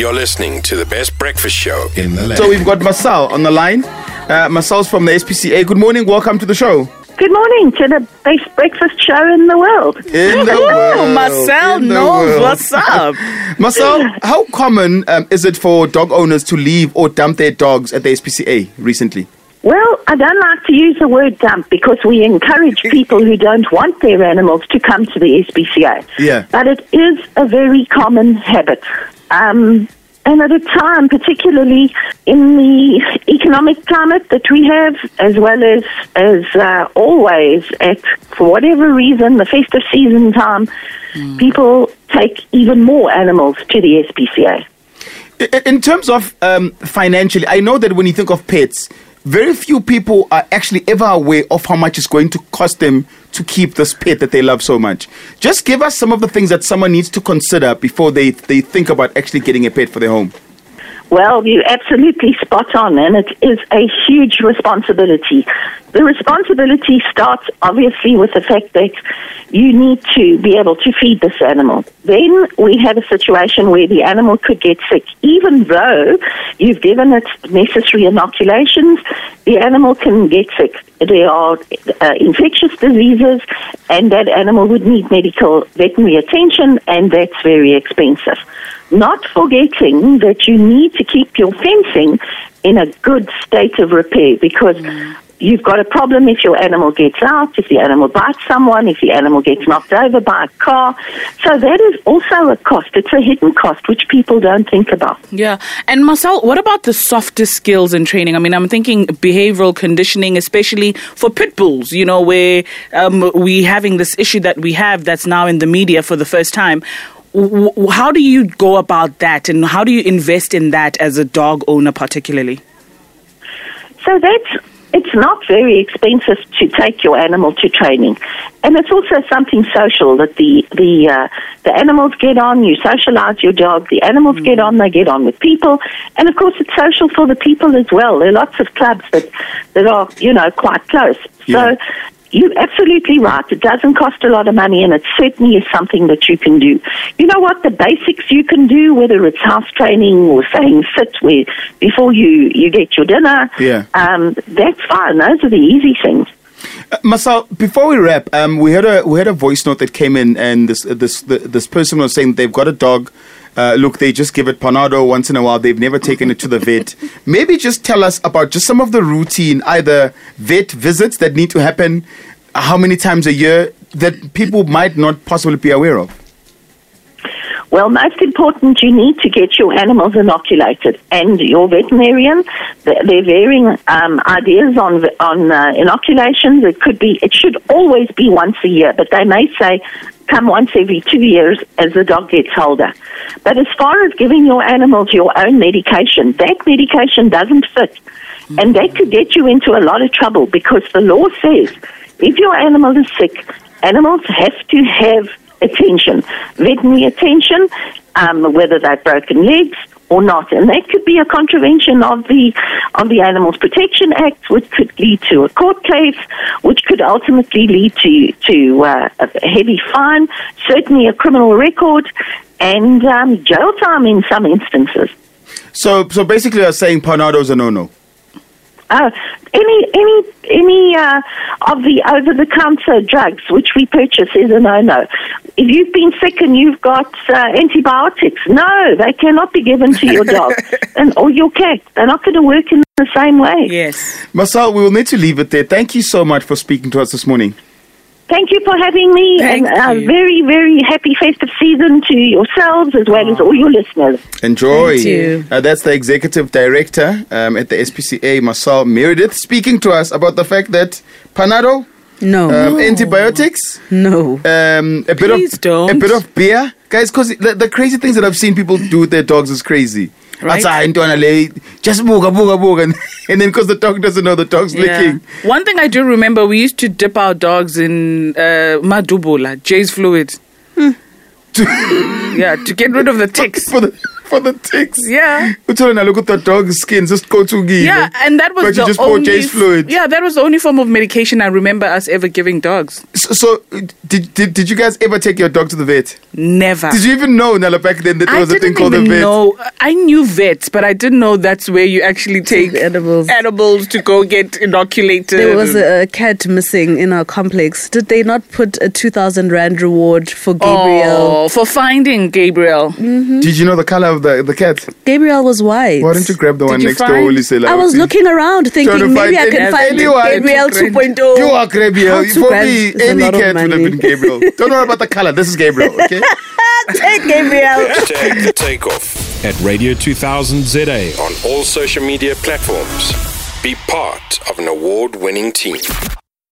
You're listening to the best breakfast show in the land. So we've got Marcelle on the line. Uh, Marcelle's from the SPCA. Good morning. Welcome to the show. Good morning to the best breakfast show in the world. In the Oh, world. Marcelle in the knows world. what's up. Marcelle, how common um, is it for dog owners to leave or dump their dogs at the SPCA recently? Well, I don't like to use the word dump because we encourage people who don't want their animals to come to the SPCA. Yeah. But it is a very common habit. Um, and at a time, particularly in the economic climate that we have, as well as as uh, always at for whatever reason, the festive season time, people take even more animals to the SPCA. In terms of um, financially, I know that when you think of pets, very few people are actually ever aware of how much it's going to cost them to keep this pet that they love so much. Just give us some of the things that someone needs to consider before they, they think about actually getting a pet for their home. Well, you're absolutely spot on, and it is a huge responsibility. The responsibility starts obviously with the fact that you need to be able to feed this animal. Then we have a situation where the animal could get sick. Even though you've given it necessary inoculations, the animal can get sick. There are uh, infectious diseases, and that animal would need medical veterinary attention, and that's very expensive. Not forgetting that you need to keep your fencing in a good state of repair because you've got a problem if your animal gets out, if the animal bites someone, if the animal gets knocked over by a car. So that is also a cost. It's a hidden cost which people don't think about. Yeah. And Marcelle, what about the softer skills in training? I mean, I'm thinking behavioral conditioning, especially for pit bulls, you know, where um, we having this issue that we have that's now in the media for the first time. How do you go about that and how do you invest in that as a dog owner particularly? So that's it's not very expensive to take your animal to training, and it's also something social that the the uh, the animals get on. You socialize your dog. The animals get on. They get on with people, and of course it's social for the people as well. There are lots of clubs that that are you know quite close. Yeah. So. You're absolutely right. It doesn't cost a lot of money, and it certainly is something that you can do. You know what? The basics you can do, whether it's house training or saying sit where before you you get your dinner. Yeah. Um, that's fine. Those are the easy things. Uh, Marcelle, before we wrap, um, we had a we had a voice note that came in, and this this the, this person was saying they've got a dog. Uh, look, they just give it Panado once in a while. They've never taken it to the vet. Maybe just tell us about just some of the routine, either vet visits that need to happen, how many times a year that people might not possibly be aware of. Well, most important, you need to get your animals inoculated, and your veterinarian. th- They're varying um, ideas on on uh, inoculations. It could be, it should always be once a year, but they may say come once every two years as the dog gets older. But as far as giving your animals your own medication, that medication doesn't fit, and that could get you into a lot of trouble because the law says if your animal is sick, animals have to have attention, veterinary attention, um, whether they've broken legs or not, and that could be a contravention of the of the Animals Protection Act, which could lead to a court case, which could ultimately lead to to uh, a heavy fine, certainly a criminal record, and um, jail time in some instances. So, so basically, you're saying Panado's a no-no. Uh, any any any uh, of the over the counter drugs which we purchase is a no no. If you've been sick and you've got uh, antibiotics, no, they cannot be given to your dog and or your cat. They're not going to work in the same way. Yes. Marcelle, we will need to leave it there. Thank you so much for speaking to us this morning. Thank you for having me, Thank and uh, you. very very happy festive season to yourselves as well as all your listeners. Enjoy. Thank you. Uh, that's the executive director um, at the SPCA, Marcelle Meredith, speaking to us about the fact that Panado, No. um, antibiotics, no. um, a bit Please of don't. a bit of beer, guys. Because the, the crazy things that I've seen people do with their dogs is crazy. Right. That's how intwana le- just booga booga booga, and, and then because the dog doesn't know the dog's licking. One thing I do remember, we used to dip our dogs in uh, madubula, Jeyes fluid. yeah, to get rid of the ticks. For the for the ticks. Yeah. Uthola look at the dog's skin, just go to give. Yeah, and that was But the you just only Jeyes fluid. Yeah, that was the only form of medication I remember us ever giving dogs. So, so did, did did you guys ever take your dog to the vet? Never. Did you even know Nala back then that there I was a thing called a even vet? No, I knew vets, but I didn't know that's where you actually take animals. animals to go get inoculated. There was a, a cat missing in our complex. Did they not put a 2,000 Rand reward for Gabriel? Oh, for finding Gabriel. Did you know the color of the, the cat? Gabriel was white. Why don't you grab the one you next to find- Holy Sela? I was looking around Trying to thinking maybe I find can any- find anyone. Gabriel Two 2.0. You are Gabriel. How two For grand me, is a any lot of cat would have money. been Gabriel. Don't worry about the color. This is Gabriel, okay? Take Gabriel. Hashtag the takeoff At Radio 2000 ZA. on all social media platforms. Be part of an award winning team.